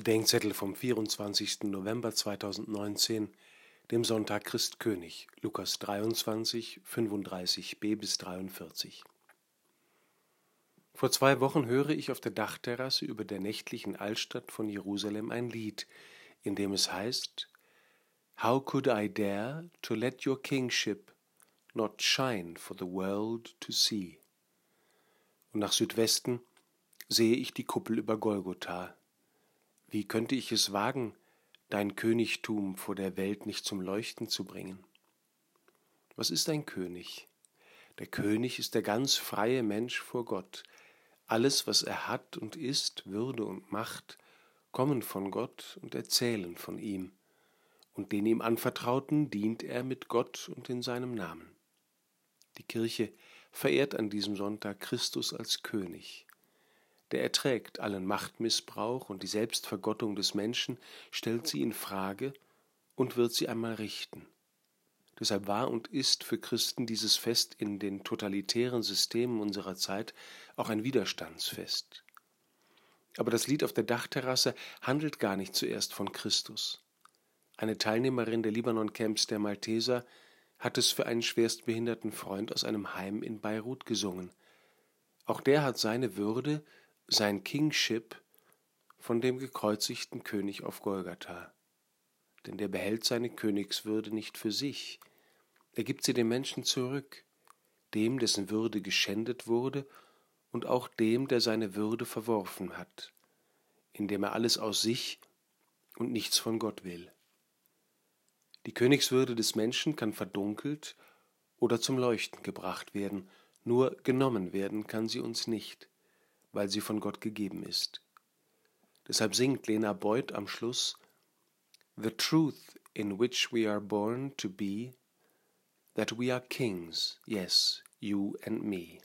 Bedenkzettel vom 24. November 2019, dem Sonntag Christkönig, Lukas 23, 35b bis 43. Vor zwei Wochen höre ich auf der Dachterrasse über der nächtlichen Altstadt von Jerusalem ein Lied, in dem es heißt How could I dare to let your kingship not shine for the world to see? Und nach Südwesten sehe ich die Kuppel über Golgotha, wie könnte ich es wagen, dein Königtum vor der Welt nicht zum Leuchten zu bringen? Was ist ein König? Der König ist der ganz freie Mensch vor Gott. Alles, was er hat und ist, Würde und Macht, kommen von Gott und erzählen von ihm, und den ihm anvertrauten dient er mit Gott und in seinem Namen. Die Kirche verehrt an diesem Sonntag Christus als König der erträgt allen Machtmissbrauch und die Selbstvergottung des Menschen, stellt sie in Frage und wird sie einmal richten. Deshalb war und ist für Christen dieses Fest in den totalitären Systemen unserer Zeit auch ein Widerstandsfest. Aber das Lied auf der Dachterrasse handelt gar nicht zuerst von Christus. Eine Teilnehmerin der Libanon-Camps der Malteser hat es für einen schwerstbehinderten Freund aus einem Heim in Beirut gesungen. Auch der hat seine Würde sein Kingship von dem gekreuzigten König auf Golgatha. Denn der behält seine Königswürde nicht für sich, er gibt sie dem Menschen zurück, dem, dessen Würde geschändet wurde, und auch dem, der seine Würde verworfen hat, indem er alles aus sich und nichts von Gott will. Die Königswürde des Menschen kann verdunkelt oder zum Leuchten gebracht werden, nur genommen werden kann sie uns nicht weil sie von Gott gegeben ist. Deshalb singt Lena Beuth am Schluss The truth in which we are born to be, that we are kings, yes, you and me.